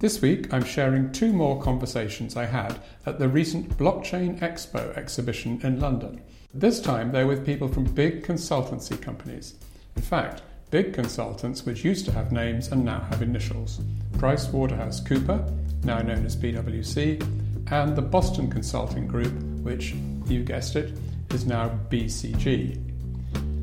This week, I'm sharing two more conversations I had at the recent Blockchain Expo exhibition in London. This time, they're with people from big consultancy companies. In fact, big consultants which used to have names and now have initials Price Waterhouse Cooper, now known as PwC, and the Boston Consulting Group, which, you guessed it, is now BCG.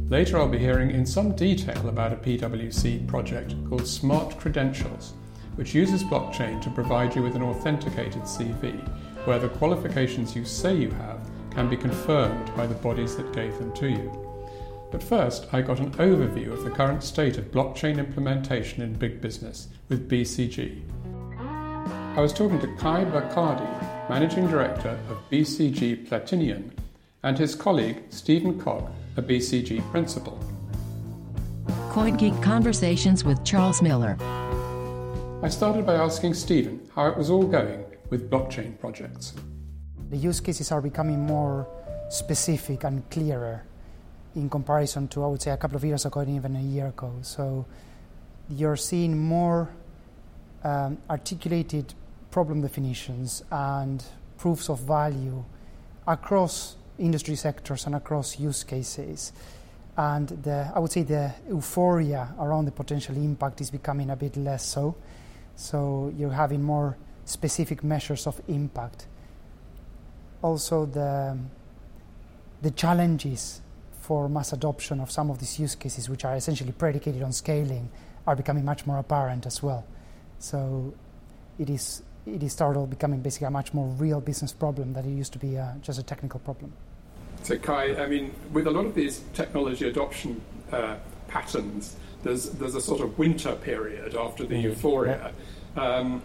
Later, I'll be hearing in some detail about a PwC project called Smart Credentials which uses blockchain to provide you with an authenticated CV, where the qualifications you say you have can be confirmed by the bodies that gave them to you. But first, I got an overview of the current state of blockchain implementation in big business with BCG. I was talking to Kai Bacardi, Managing Director of BCG Platinion, and his colleague Stephen Cogg, a BCG principal. CoinGeek Conversations with Charles Miller. I started by asking Stephen how it was all going with blockchain projects. The use cases are becoming more specific and clearer in comparison to, I would say, a couple of years ago and even a year ago. So you're seeing more um, articulated problem definitions and proofs of value across industry sectors and across use cases. And the, I would say the euphoria around the potential impact is becoming a bit less so. So you're having more specific measures of impact. Also, the, the challenges for mass adoption of some of these use cases, which are essentially predicated on scaling, are becoming much more apparent as well. So it is it is started becoming basically a much more real business problem than it used to be uh, just a technical problem. So Kai, I mean, with a lot of these technology adoption uh, patterns, there's there's a sort of winter period after the mm. euphoria. Um,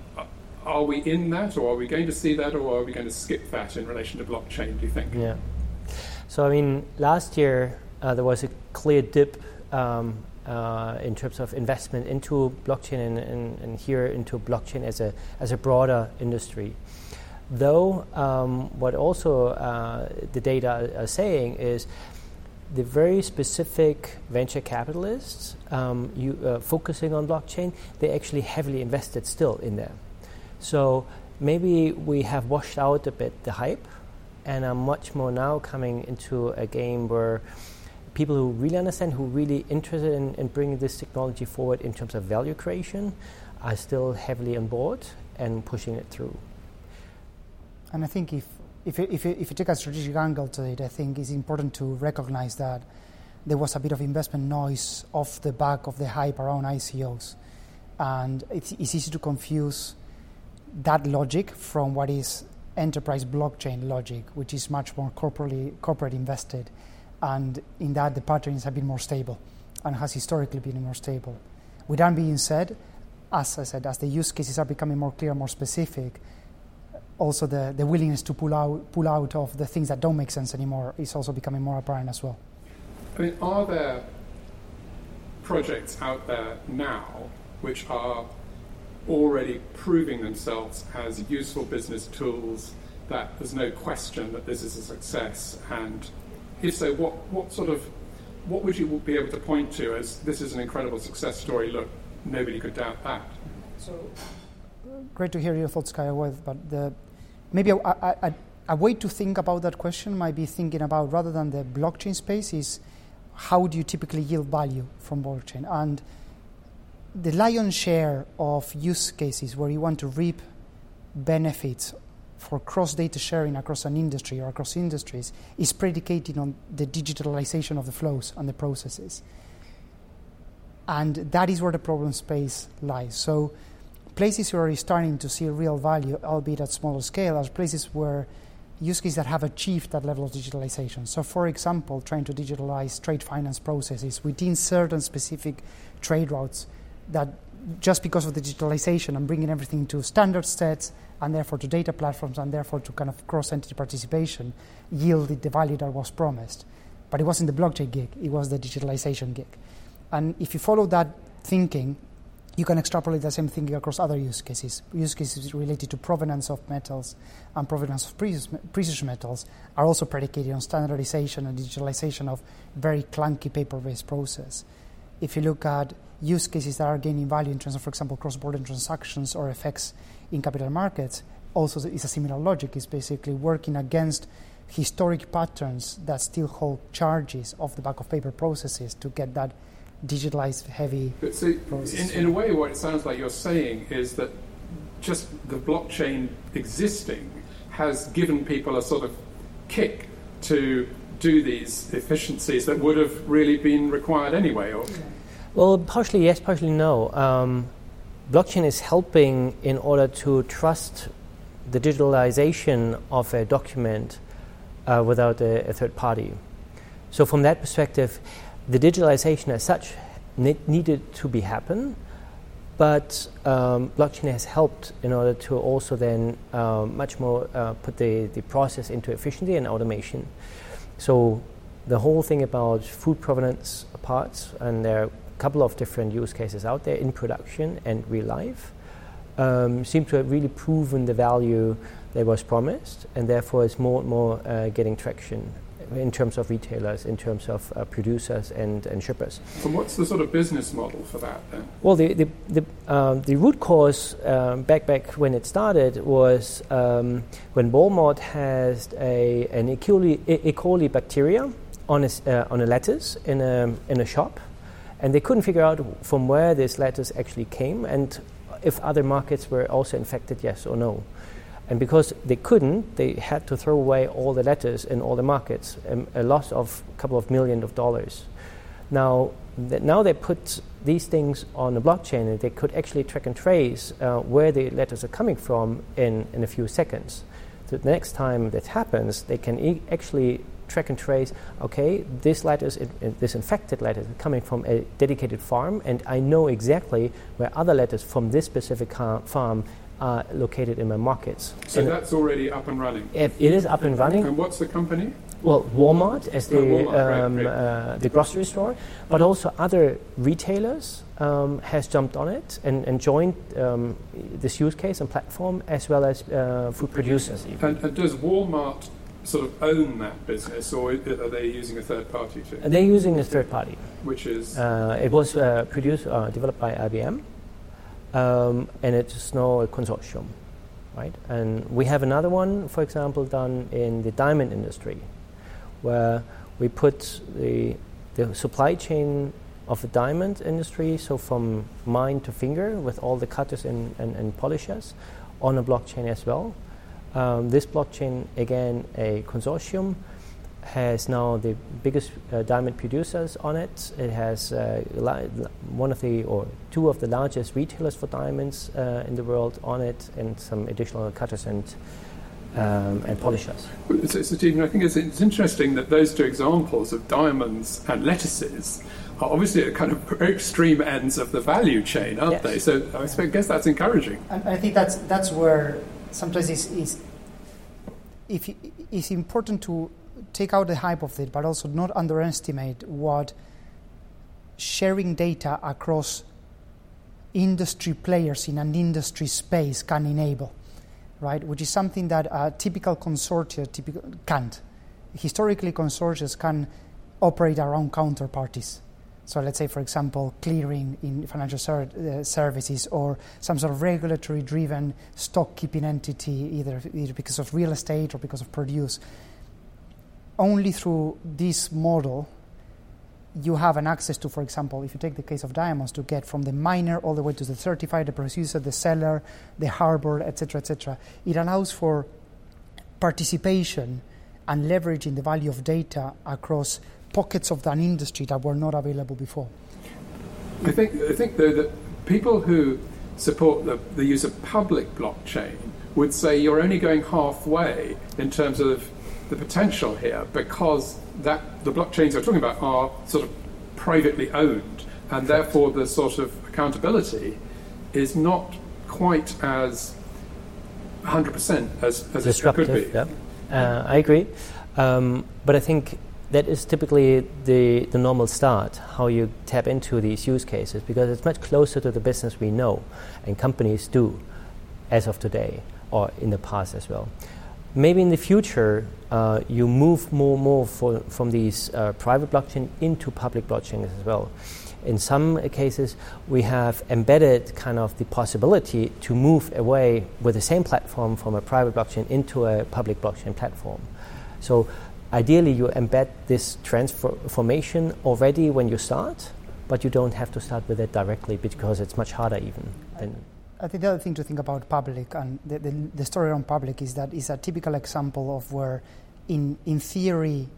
are we in that, or are we going to see that, or are we going to skip that in relation to blockchain? Do you think? Yeah. So I mean, last year uh, there was a clear dip um, uh, in terms of investment into blockchain and, and, and, here into blockchain as a as a broader industry. Though um, what also uh, the data are saying is the very specific venture capitalists um, you, uh, focusing on blockchain, they actually heavily invested still in there. So maybe we have washed out a bit the hype and are much more now coming into a game where people who really understand, who really interested in, in bringing this technology forward in terms of value creation, are still heavily on board and pushing it through. And I think if if you, if, you, if you take a strategic angle to it, I think it's important to recognize that there was a bit of investment noise off the back of the hype around ICOs. And it's, it's easy to confuse that logic from what is enterprise blockchain logic, which is much more corporately, corporate invested. And in that, the patterns have been more stable and has historically been more stable. With that being said, as I said, as the use cases are becoming more clear, more specific, also the, the willingness to pull out, pull out of the things that don't make sense anymore is also becoming more apparent as well. I mean, are there projects out there now which are already proving themselves as useful business tools that there's no question that this is a success? And if so, what, what sort of what would you be able to point to as this is an incredible success story? Look, nobody could doubt that. So, great to hear your thoughts, Kaya. But the maybe a, a, a, way to think about that question might be thinking about rather than the blockchain space is how do you typically yield value from blockchain and the lion's share of use cases where you want to reap benefits for cross data sharing across an industry or across industries is predicated on the digitalization of the flows and the processes. And that is where the problem space lies. So places you're starting to see real value, albeit at smaller scale, are places where use cases that have achieved that level of digitalization. So, for example, trying to digitalize trade finance processes within certain specific trade routes that just because of the digitalization and bringing everything to standard sets and therefore to data platforms and therefore to kind of cross entity participation yielded the value that was promised. But it wasn't the blockchain gig, it was the digitalization gig. And if you follow that thinking, you can extrapolate the same thing across other use cases. Use cases related to provenance of metals and provenance of precious metals are also predicated on standardization and digitalization of very clunky paper-based process. If you look at use cases that are gaining value in terms of, for example, cross-border transactions or effects in capital markets, also is a similar logic. It's basically working against historic patterns that still hold charges off the back of paper processes to get that digitalized heavy But so, in, in a way, what it sounds like you're saying is that just the blockchain existing has given people a sort of kick to do these efficiencies that would have really been required anyway. Or, Well, partially yes, partially no. Um, blockchain is helping in order to trust the digitalization of a document uh, without a, a third party. So, from that perspective, the digitalization as such ne- needed to be happen, but um, blockchain has helped in order to also then um, much more uh, put the, the process into efficiency and automation. So the whole thing about food provenance parts, and there are a couple of different use cases out there in production and real life, um, seem to have really proven the value that was promised, and therefore is more and more uh, getting traction in terms of retailers, in terms of uh, producers and, and shippers. and what's the sort of business model for that then? Well, the the the, um, the root cause um, back back when it started was um, when Walmart has a an E. coli, E. coli bacteria on a, uh, on a lettuce in a in a shop, and they couldn't figure out from where this lettuce actually came and if other markets were also infected, yes or no. And because they couldn't, they had to throw away all the letters in all the markets, um, a loss of a couple of million of dollars. Now, th- now they put these things on the blockchain and they could actually track and trace uh, where the letters are coming from in, in a few seconds. So the next time that happens, they can e- actually track and trace, okay, this lettuce, it, it- this infected lettuce is coming from a dedicated farm and I know exactly where other lettuce from this specific car- farm are located in my markets. So And that's already up and running. it, it is up and running. And what's the company? Well, Walmart as the Oh, Walmart, right, um, right. Uh, the grocery store, but also other retailers um, has jumped on it and, and joined um, this use case and platform as well as uh, food producers. Even. And, and does Walmart sort of own that business, or are they using a third party to? They're using a third party. Which is Uh, it was uh, produced, uh, developed by IBM, um, and it's now a consortium, right? And we have another one, for example, done in the diamond industry, where we put the, the supply chain of the diamond industry, so from mine to finger, with all the cutters and, and, and polishers, on a blockchain as well. Um, this blockchain, again, a consortium, has now the biggest uh, diamond producers on it. It has uh, li- one of the or two of the largest retailers for diamonds uh, in the world on it, and some additional cutters and um, and polishers. So, so Stephen, I think it's, it's interesting that those two examples of diamonds and lettuces are obviously at kind of extreme ends of the value chain, aren't Yes. they? So I suppose- guess that's encouraging. And I think that's that's where sometimes it's, it's if it's important to take out the hype of it, but also not underestimate what sharing data across industry players in an industry space can enable, right? Which is something that a typical consortia typical can't. Historically, consortia can operate around counterparties. So let's say, for example, clearing in financial ser- uh, services or some sort of regulatory-driven stock-keeping entity, either, either because of real estate or because of produce. Only through this model, you have an access to, for example, if you take the case of diamonds, to get from the miner all the way to the certified, the producer, the seller, the harbor, etc., etc. It allows for participation and leveraging the value of data across pockets of an industry that were not available before. I think I think though that people who support the, the use of public blockchain would say you're only going halfway in terms of the potential here because that the blockchains we're talking about are sort of privately owned and therefore the sort of accountability is not quite as 100% as, as it could be. Yeah, uh, I agree. Um, but I think that is typically the, the normal start, how you tap into these use cases, because it's much closer to the business we know and companies do as of today or in the past as well. Maybe in the future, uh, you move more and more for, from these uh, private blockchain into public blockchains as well. in some cases, we have embedded kind of the possibility to move away with the same platform from a private blockchain into a public blockchain platform. So ideally, you embed this transformation already when you start, but you don't have to start with it directly because it's much harder even. Than I think the other thing to think about public and the, the, the story around public is that is a typical example of where, in in theory,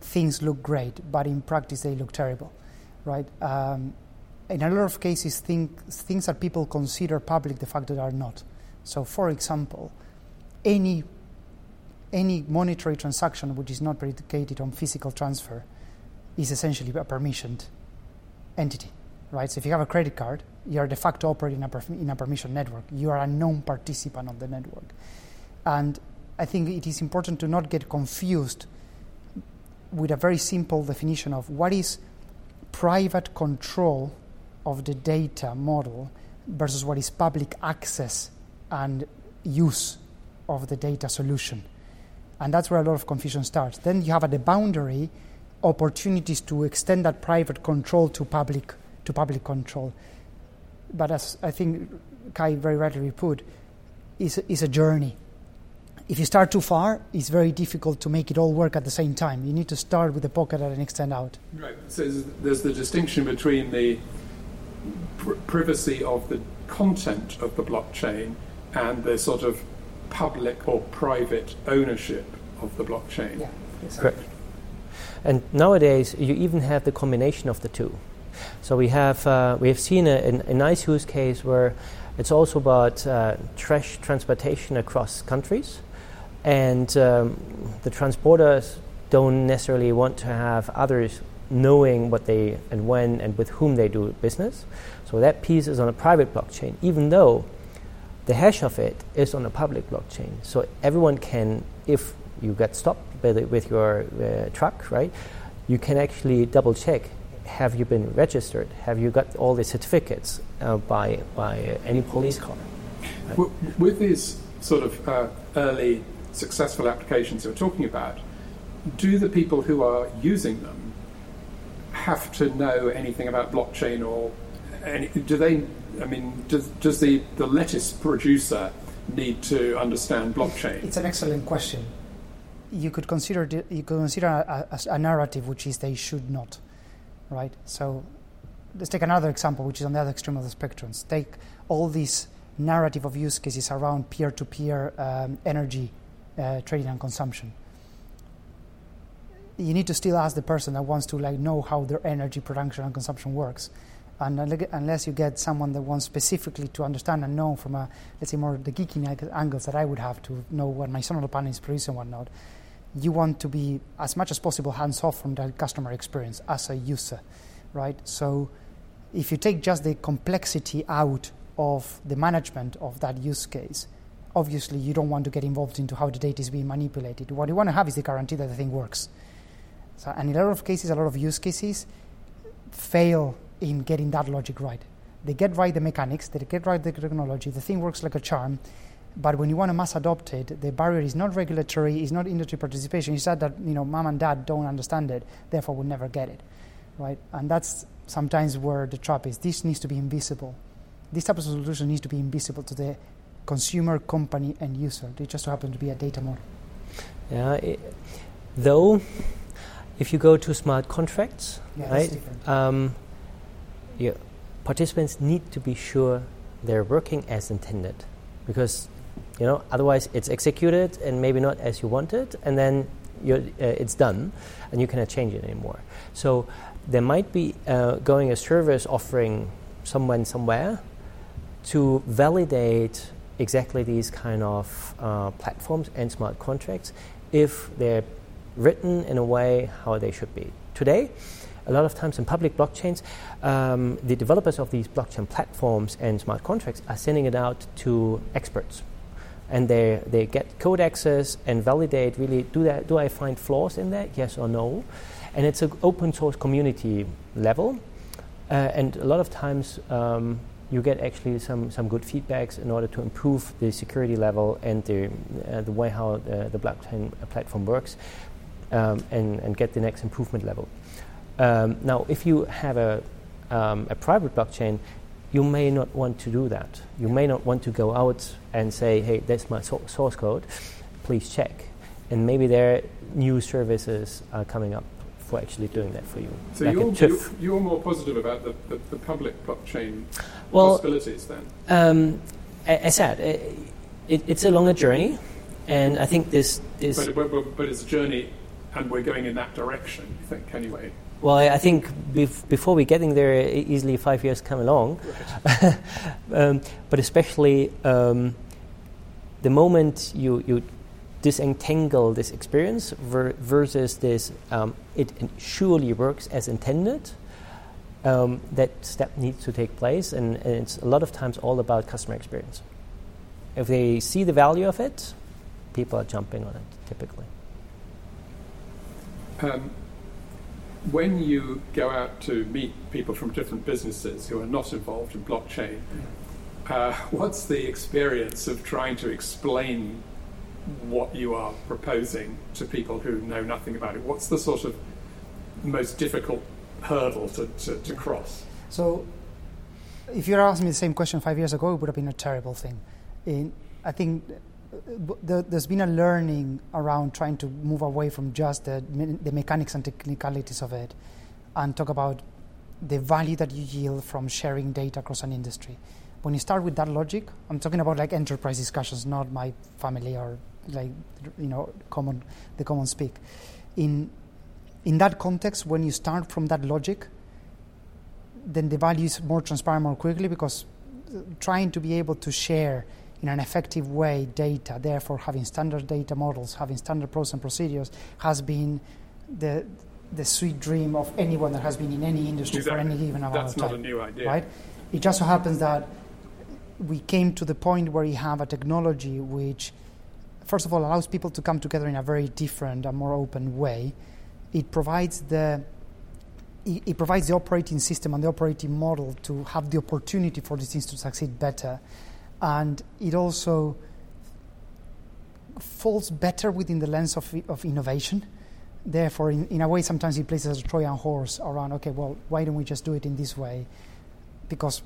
things look great, but in practice they look terrible, right? Um, in a lot of cases, think, things that people consider public, the fact that are not. So, for example, any any monetary transaction which is not predicated on physical transfer is essentially a permissioned entity, right? So, if you have a credit card, you are de facto operating in a, in a permission network. You are a known participant of the network, and I think it is important to not get confused with a very simple definition of what is private control of the data model versus what is public access and use of the data solution. And that's where a lot of confusion starts. Then you have at the boundary opportunities to extend that private control to public to public control. But as I think Kai very rightly put, is is a journey if you start too far, it's very difficult to make it all work at the same time. You need to start with the pocket and extend out. Right. So there's the distinction between the pr- privacy of the content of the blockchain and the sort of public or private ownership of the blockchain. Yeah, exactly. Correct. And nowadays, you even have the combination of the two. So we have uh, we have seen a, a, nice use case where it's also about uh, trash transportation across countries and um, the transporters don't necessarily want to have others knowing what they and when and with whom they do business. So that piece is on a private blockchain, even though the hash of it is on a public blockchain. So everyone can, if you get stopped with, your uh, truck, right, you can actually double check have you been registered? Have you got all the certificates uh, by, by any police car? Right? With these sort of uh, early successful applications you're talking about, do the people who are using them have to know anything about blockchain or any, do they? I mean, does, does the, the lettuce producer need to understand blockchain? It's an excellent question. You could consider you could consider a, a, a narrative which is they should not, right? So let's take another example, which is on the other extreme of the spectrum. Take all these narrative of use cases around peer-to-peer um, energy uh, trading and consumption. You need to still ask the person that wants to like know how their energy production and consumption works. And unless you get someone that wants specifically to understand and know from a, let's say, more the geeky angles that I would have to know what my solar panel is producing and whatnot, you want to be as much as possible hands off from the customer experience as a user, right? So if you take just the complexity out of the management of that use case, obviously you don't want to get involved into how the data is being manipulated. What you want to have is the guarantee that the thing works. So, and in a lot of cases, a lot of use cases fail in getting that logic right. They get right the mechanics, they get right the technology, the thing works like a charm, but when you want to mass adopt it, the barrier is not regulatory, it's not industry participation. It's that you know mom and dad don't understand it, therefore will never get it, right? And that's sometimes where the trap is. This needs to be invisible. This type of solution needs to be invisible to the consumer, company, and user. They just happen to be a data model. Yeah, it, though, if you go to smart contracts, yeah, right? Um, yeah, participants need to be sure they're working as intended, because you know otherwise it's executed and maybe not as you wanted, and then uh, it's done, and you cannot change it anymore. So there might be uh, going a service offering someone somewhere to validate exactly these kind of uh, platforms and smart contracts if they're written in a way how they should be. Today, a lot of times in public blockchains, um, the developers of these blockchain platforms and smart contracts are sending it out to experts. And they, they get code access and validate really do, that, do I find flaws in that, yes or no? And it's an open source community level. Uh, and a lot of times, um, you get actually some, some good feedbacks in order to improve the security level and the, uh, the way how the, the blockchain platform works um, and, and get the next improvement level. Um, now, if you have a um, a private blockchain, you may not want to do that. You may not want to go out and say, hey, that's my so- source code, please check. And maybe there are new services are coming up for actually doing that for you. So like you're, you're, you're more positive about the, the, the public blockchain Well, possibilities then? Um, as said, uh, it, it's a longer journey, and I think this is But, but, but, but it's a journey and we're going in that direction, you think, anyway. Well. I think bef- before we getting there, easily five years come along, um, but especially um, the moment you you disentangle this experience ver- versus this, um, it it surely works as intended. Um, that step needs to take place, and, and it's a lot of times all about customer experience. If they see the value of it, people are jumping on it typically. Um, when you go out to meet people from different businesses who are not involved in blockchain, uh, what's the experience of trying to explain what you are proposing to people who know nothing about it? What's the sort of most difficult hurdle to, to, to cross? So, if you'd asked me the same question five years ago, it would have been a terrible thing. In, I think the, there's been a learning around trying to move away from just the, the mechanics and technicalities of it and talk about the value that you yield from sharing data across an industry. When you start with that logic, I'm talking about like enterprise discussions, not my family or like you know common the common speak. In in that context, when you start from that logic, then the value is more transparent more quickly because uh, trying to be able to share in an effective way data, therefore having standard data models, having standard process and procedures, has been the the sweet dream of anyone that has been in any industry for any given amount That's of not time a new idea. right? It just so happens that we came to the point where you have a technology which, first of all, allows people to come together in a very different and more open way. It provides the it, it provides the operating system and the operating model to have the opportunity for these things to succeed better, and it also falls better within the lens of, of innovation. Therefore, in, in a way, sometimes it places a Trojan horse around, okay, well, why don't we just do it in this way? Because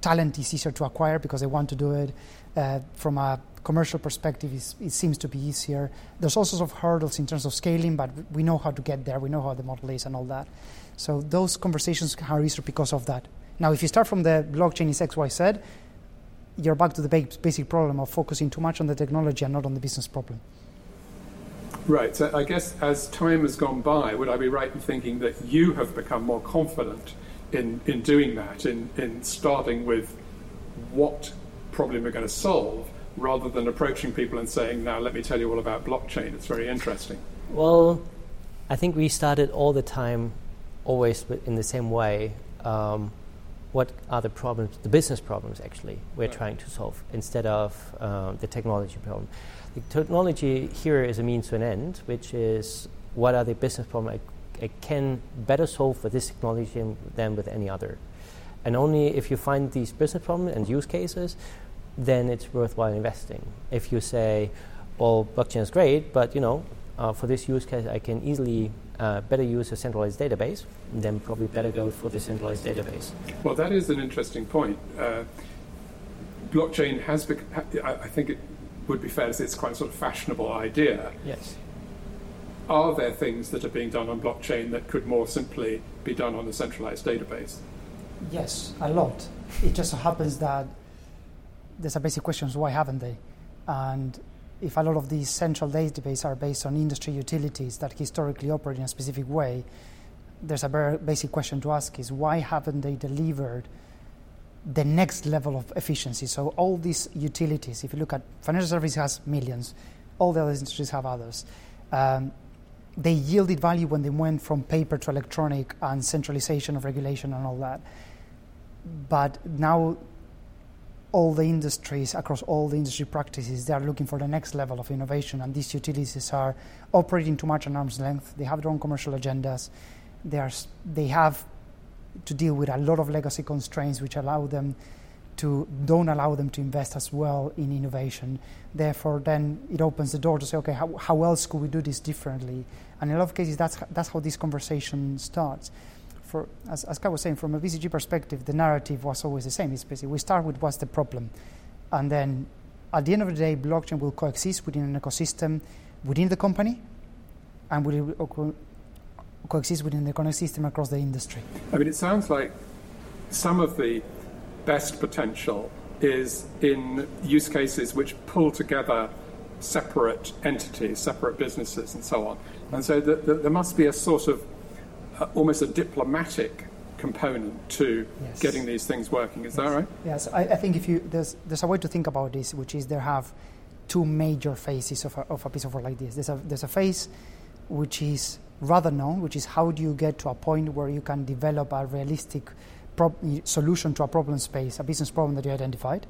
talent is easier to acquire because they want to do it. Uh, from a commercial perspective, it seems to be easier. There's all sorts of hurdles in terms of scaling, but we know how to get there. We know how the model is and all that. So those conversations are easier because of that. Now, if you start from the blockchain is X, Y, Z, you're back to the basic problem of focusing too much on the technology and not on the business problem. Right. So I guess as time has gone by, would I be right in thinking that you have become more confident in, in doing that, in, in starting with what problem we're going to solve, rather than approaching people and saying, now let me tell you all about blockchain. It's very interesting. Well, I think we started all the time, always in the same way. Um, what are the problems, the business problems actually, we're Right. trying to solve instead of um, the technology problem? The technology here is a means to an end, which is what are the business problems I, I can better solve with this technology than with any other. And only if you find these business problems and use cases, then it's worthwhile investing. If you say, well, blockchain is great, but you know, uh, for this use case, I can easily uh, better use a centralized database, and then probably better go for the centralized database. Well, that is an interesting point. Uh, blockchain has, bec- ha- I I think it would be fair to say it's quite a sort of fashionable idea. Yes. Are there things that are being done on blockchain that could more simply be done on a centralized database? Yes, a lot. It just so happens that there's a basic question: why haven't they? And if a lot of these central databases are based on industry utilities that historically operate in a specific way, there's a very basic question to ask: is why haven't they delivered the next level of efficiency? So all these utilities, if you look at financial services, has millions. All the other industries have others. Um, they yielded value when they went from paper to electronic and centralization of regulation and all that. But now, all the industries across all the industry practices, they are looking for the next level of innovation, and these utilities are operating too much at arm's length. They have their own commercial agendas. They are, they have to deal with a lot of legacy constraints, which allow them to don't allow them to invest as well in innovation. Therefore, then it opens the door to say, okay, how, how else could we do this differently? And in a lot of cases, that's that's how this conversation starts. For, as, as Kai was saying, from a BCG perspective, the narrative was always the same. It's basically we start with what's the problem, and then at the end of the day, blockchain will coexist within an ecosystem within the company, and will co- coexist within the ecosystem across the industry. I mean, it sounds like some of the best potential is in use cases which pull together separate entities, separate businesses, and so on. And so the, the, there must be a sort of uh, almost a diplomatic component to yes. getting these things working. Is yes. that right? Yes, I, I, think if you there's there's a way to think about this, which is there have two major phases of a, of a piece of work like this. There's a there's a phase which is rather known, which is how do you get to a point where you can develop a realistic pro- solution to a problem space, a business problem that you identified.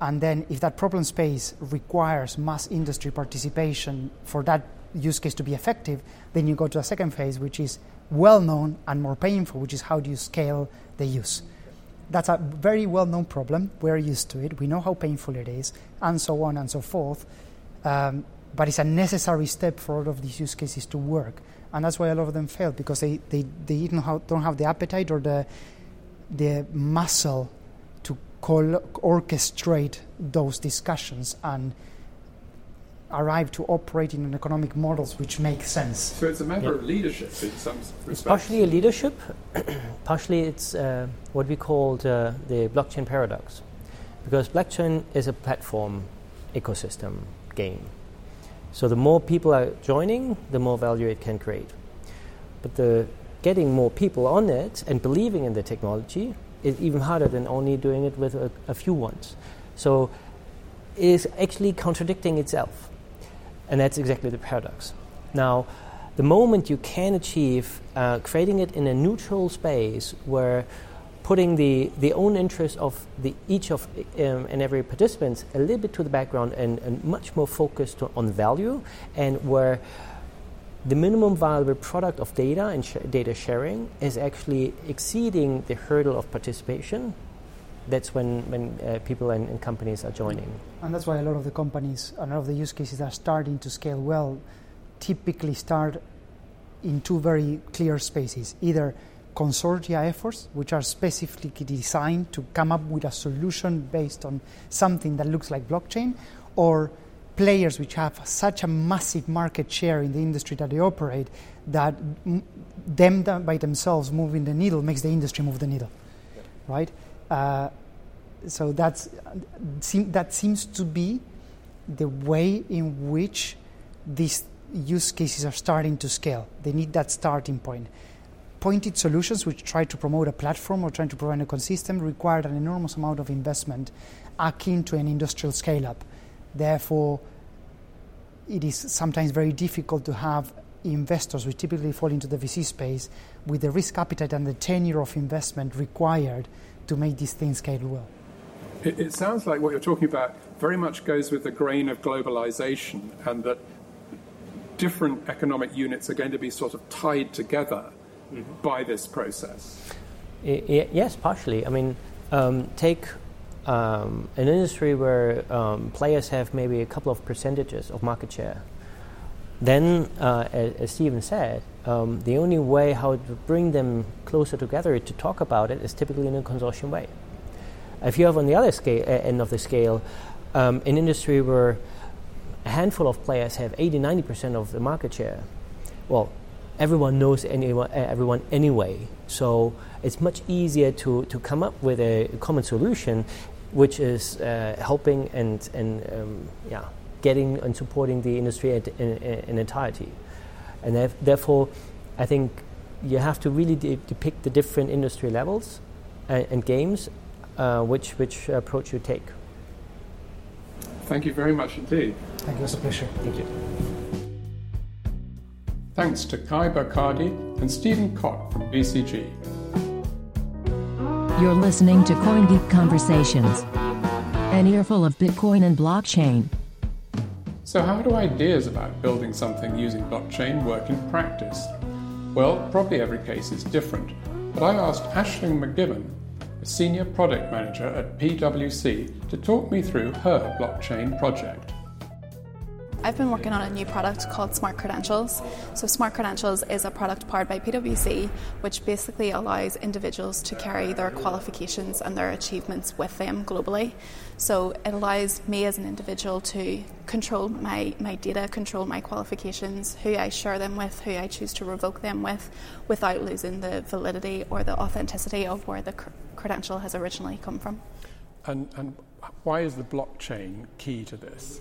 And then, if that problem space requires mass industry participation for that use case to be effective, then you go to a second phase, which is well known and more painful, which is how do you scale the use. That's a very well known problem. We're used to it. We know how painful it is, and so on and so forth. Um, but it's a necessary step for all of these use cases to work. And that's why a lot of them fail because they, they, they don't, have, don't have the appetite or the, the muscle to call, orchestrate those discussions and arrive to operating in an economic models which make sense. So it's a matter yeah. of leadership in some respects. It's partially a leadership, partially it's uh, what we call uh, the blockchain paradox. Because blockchain is a platform ecosystem game. So the more people are joining, the more value it can create. But the getting more people on it and believing in the technology is even harder than only doing it with a, a few ones. So it is actually contradicting itself. And that's exactly the paradox. Now, the moment you can achieve uh, creating it in a neutral space where putting the, the own interest of the, each of um, and every participant a little bit to the background and, and much more focused on value and where the minimum viable product of data and sh- data sharing is actually exceeding the hurdle of participation that's when, when uh, people and, and, companies are joining. And that's why a lot of the companies, a lot of the use cases that are starting to scale well typically start in two very clear spaces either consortia efforts, which are specifically designed to come up with a solution based on something that looks like blockchain, or players which have such a massive market share in the industry that they operate that m- them by themselves moving the needle makes the industry move the needle, yeah. right? Uh, so that's that seems to be the way in which these use cases are starting to scale. They need that starting point. Pointed solutions, which try to promote a platform or trying to provide a ecosystem, require an enormous amount of investment akin to an industrial scale up. Therefore, it is sometimes very difficult to have investors, which typically fall into the VC space, with the risk appetite and the tenure of investment required to make these things scale well. It, it sounds like what you're talking about very much goes with the grain of globalization, and that different economic units are going to be sort of tied together mm-hmm. by this process. I, yes, partially. I mean, um, take um, an industry where um, players have maybe a couple of percentages of market share. Then, uh, as, as Stephen said, um, the only way how to bring them closer together to talk about it is typically in a consortium way. If you have on the other scale, uh, end of the scale um, an industry where a handful of players have 80 90% of the market share, well, everyone knows anyone, uh, everyone anyway. So it's much easier to, to come up with a common solution which is uh, helping and, and um, yeah, getting and supporting the industry in, in, in entirety. And therefore, I think you have to really de- depict the different industry levels and, and games, uh, which, which approach you take. Thank you very much indeed. Thank you, it's a pleasure. Thank you. Thanks to Kai Burkhardy and Stephen Kott from BCG. You're listening to CoinGeek Conversations, an earful of Bitcoin and blockchain. So, how do ideas about building something using blockchain work in practice? Well, probably every case is different, but I asked Aisling McGibbon, a senior product manager at PwC, to talk me through her blockchain project. I've been working on a new product called Smart Credentials. So, Smart Credentials is a product powered by PwC, which basically allows individuals to carry their qualifications and their achievements with them globally. So, it allows me as an individual to control my, my data, control my qualifications, who I share them with, who I choose to revoke them with, without losing the validity or the authenticity of where the cr- credential has originally come from. And, and why is the blockchain key to this?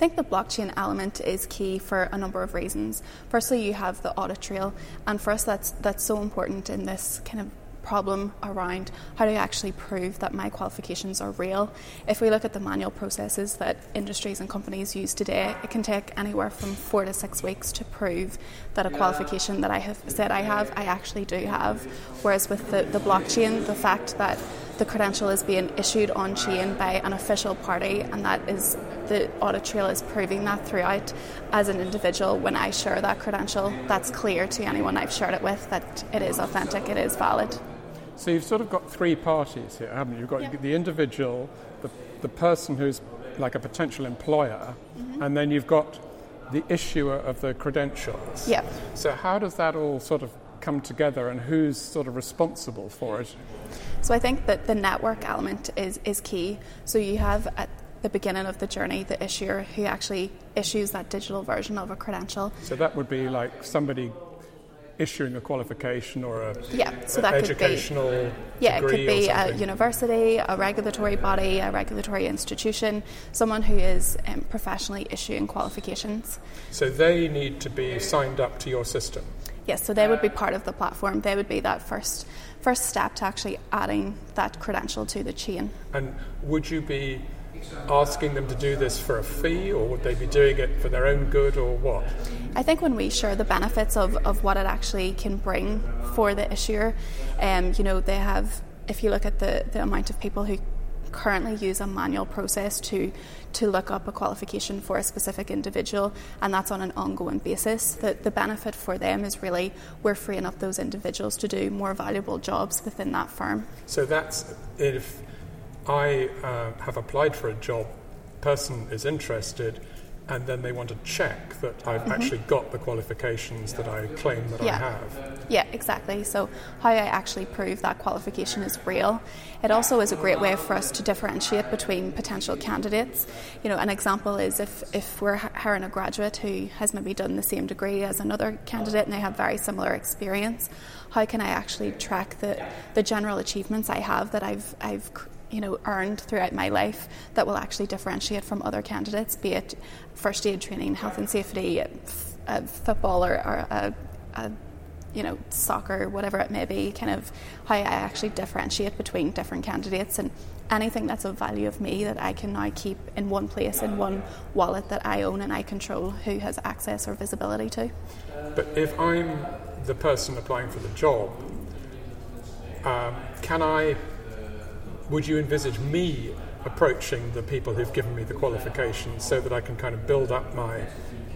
I think the blockchain element is key for a number of reasons. Firstly, you have the audit trail, and for us, that's that's so important in this kind of problem around how do you actually prove that my qualifications are real. If we look at the manual processes that industries and companies use today, it can take anywhere from four to six weeks to prove that a qualification that I have said I have, I actually do have. Whereas with the, the blockchain, the fact that the credential is being issued on chain by an official party, and that is the audit trail is proving that throughout. As an individual, when I share that credential, that's clear to anyone I've shared it with that it is authentic, it is valid. So you've sort of got three parties here, haven't you? You've got yeah. the individual, the, the person who's like a potential employer, mm-hmm. and then you've got the issuer of the credentials. Yeah. So how does that all sort of come together and who's sort of responsible for it? So I think that the network element is, is key. So you have at the beginning of the journey the issuer who actually issues that digital version of a credential. So that would be like somebody issuing a qualification or a yeah, so that educational could be, yeah, it could be a university, a regulatory body, a regulatory institution, someone who is um, professionally issuing qualifications. So they need to be signed up to your system. Yes, so they would be part of the platform. They would be that first first step to actually adding that credential to the chain. And would you be asking them to do this for a fee, or would they be doing it for their own good, or what? I think when we share the benefits of, of what it actually can bring for the issuer, um, you know, they have, if you look at the, the amount of people who currently use a manual process to to look up a qualification for a specific individual and that's on an ongoing basis. The, benefit for them is really we're freeing up those individuals to do more valuable jobs within that firm. So that's if I uh, have applied for a job, person is interested, and then they want to check that I've mm-hmm. actually got the qualifications that I claim that yeah. I have. Yeah, exactly. So, how I actually prove that qualification is real. It also is a great way for us to differentiate between potential candidates. You know, an example is if, if we're hiring a graduate who has maybe done the same degree as another candidate and they have very similar experience, how can I actually track the, the general achievements I have that I've, I've you know, earned throughout my life that will actually differentiate from other candidates, be it first aid training, health and safety, a football or, or a, a, you know, soccer, whatever it may be, kind of how I actually differentiate between different candidates and anything that's of value of me that I can now keep in one place, in one wallet that I own and I control who has access or visibility to. But if I'm the person applying for the job, um, can I would you envisage me approaching the people who've given me the qualifications so that I can kind of build up my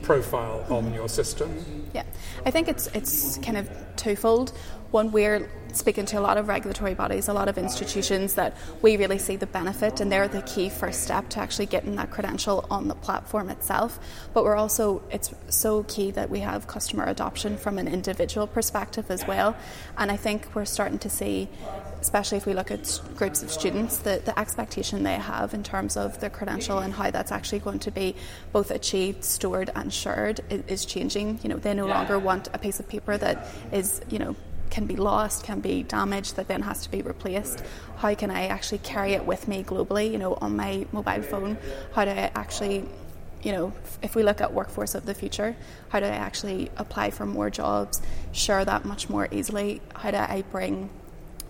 profile on your system? Yeah, I think it's it's kind of twofold. One, we're speaking to a lot of regulatory bodies, a lot of institutions that we really see the benefit, and they're the key first step to actually getting that credential on the platform itself. But we're also, it's so key that we have customer adoption from an individual perspective as well. And I think we're starting to see especially if we look at groups of students, the, the expectation they have in terms of their credential and how that's actually going to be both achieved, stored, and shared is, is changing. You know, they no longer want a piece of paper that is, you know, can be lost, can be damaged, that then has to be replaced. How can I actually carry it with me globally, you know, on my mobile phone? How do I actually, you know, if we look at workforce of the future, how do I actually apply for more jobs, share that much more easily? How do I bring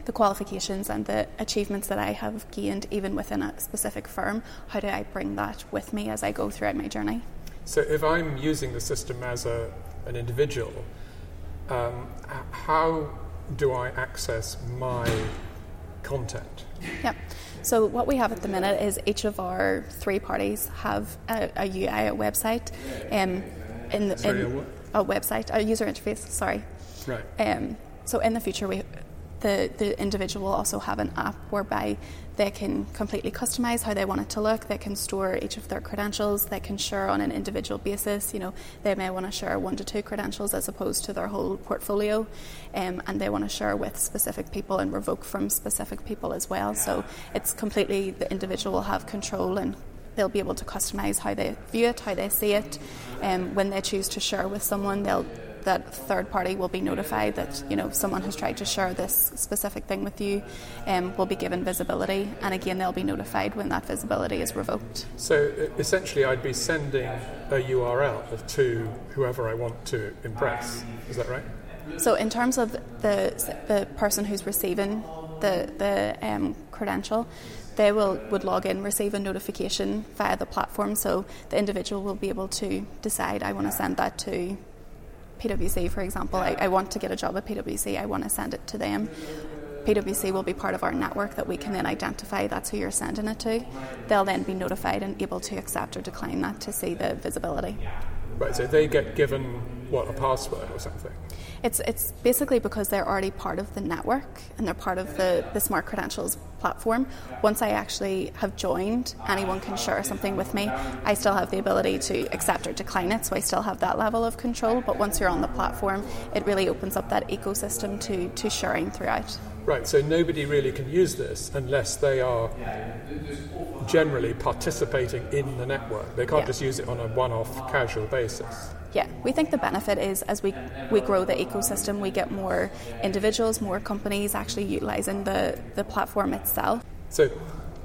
the qualifications and the achievements that I have gained, even within a specific firm, how do I bring that with me as I go throughout my journey? So, if I'm using the system as a, an individual, um, how do I access my content? Yeah. So what we have at the minute is each of our three parties have a, a UI, a website, um, in, sorry, in a, a, website, a user interface. Sorry. Right. Um, so in the future, we the, the individual will also have an app whereby they can completely customize how they want it to look. They can store each of their credentials. They can share on an individual basis. You know, they may want to share one to two credentials as opposed to their whole portfolio, um, and they want to share with specific people and revoke from specific people as well. So it's completely the individual will have control and they'll be able to customize how they view it, how they see it. Um, when they choose to share with someone, they'll that third party will be notified that you know someone has tried to share this specific thing with you, um, will be given visibility, and again they'll be notified when that visibility is revoked. So essentially, I'd be sending a URL to whoever I want to impress. Is that right? So in terms of the the person who's receiving the the um, credential, they will would log in, receive a notification via the platform. So the individual will be able to decide, I want to send that to PwC, for example. I, I want to get a job at PwC. I want to send it to them. PwC will be part of our network that we can then identify that's who you're sending it to. They'll then be notified and able to accept or decline that to see the visibility. Right, so they get given what a password or something. It's it's basically because they're already part of the network and they're part of the, the smart credentials platform. Once I actually have joined, anyone can share something with me. I still have the ability to accept or decline it, so I still have that level of control. But once you're on the platform, it really opens up that ecosystem to, to sharing throughout. Right, so nobody really can use this unless they are generally participating in the network. They can't yeah. just use it on a one off casual basis. Yeah, we think the benefit is as we, we grow the ecosystem, we get more individuals, more companies actually utilising the, the platform itself. So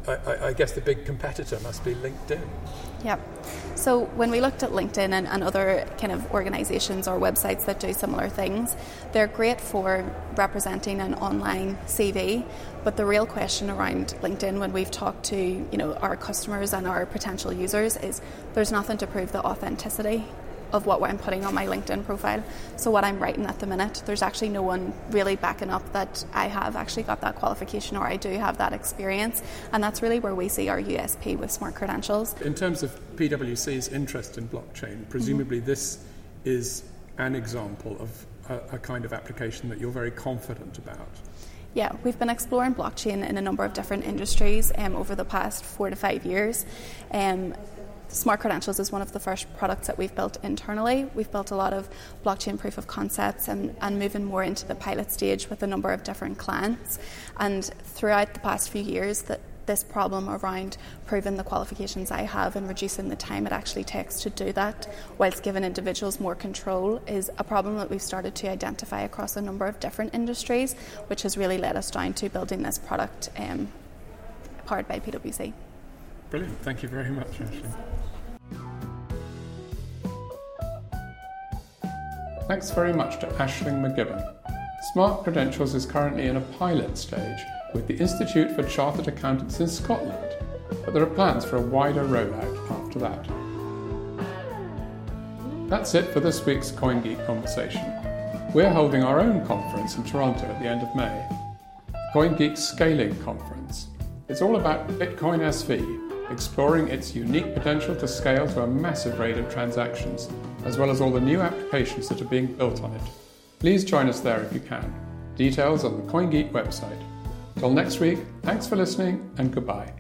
I, I, guess the big competitor must be LinkedIn. Yeah. So when we looked at LinkedIn and, and, other kind of organizations or websites that do similar things, they're great for representing an online CV. But the real question around LinkedIn when we've talked to you know our customers and our potential users is there's nothing to prove the authenticity of what I'm putting on my LinkedIn profile. So what I'm writing at the minute, there's actually no one really backing up that I have actually got that qualification or I do have that experience. And that's really where we see our USP with smart credentials. In terms of PwC's interest in blockchain, presumably mm-hmm. this is an example of a, a kind of application that you're very confident about. Yeah, we've been exploring blockchain in a number of different industries um, over the past four to five years. Um, Smart Credentials is one of the first products that we've built internally. We've built a lot of blockchain proof of concepts and, and moving more into the pilot stage with a number of different clients. And throughout the past few years, that this problem around proving the qualifications I have and reducing the time it actually takes to do that, whilst giving individuals more control, is a problem that we've started to identify across a number of different industries, which has really led us down to building this product um, powered by PwC. Brilliant. Thank you very much, Ashley. Thanks very much to Aisling McGibbon. Smart Credentials is currently in a pilot stage with the Institute for Chartered Accountants in Scotland, but there are plans for a wider rollout after that. That's it for this week's CoinGeek conversation. We're holding our own conference in Toronto at the end of May, CoinGeek Scaling Conference. It's all about Bitcoin SV exploring its unique potential to scale to a massive rate of transactions, as well as all the new applications that are being built on it. Please join us there if you can. Details on the CoinGeek website. Till next week, thanks for listening and goodbye.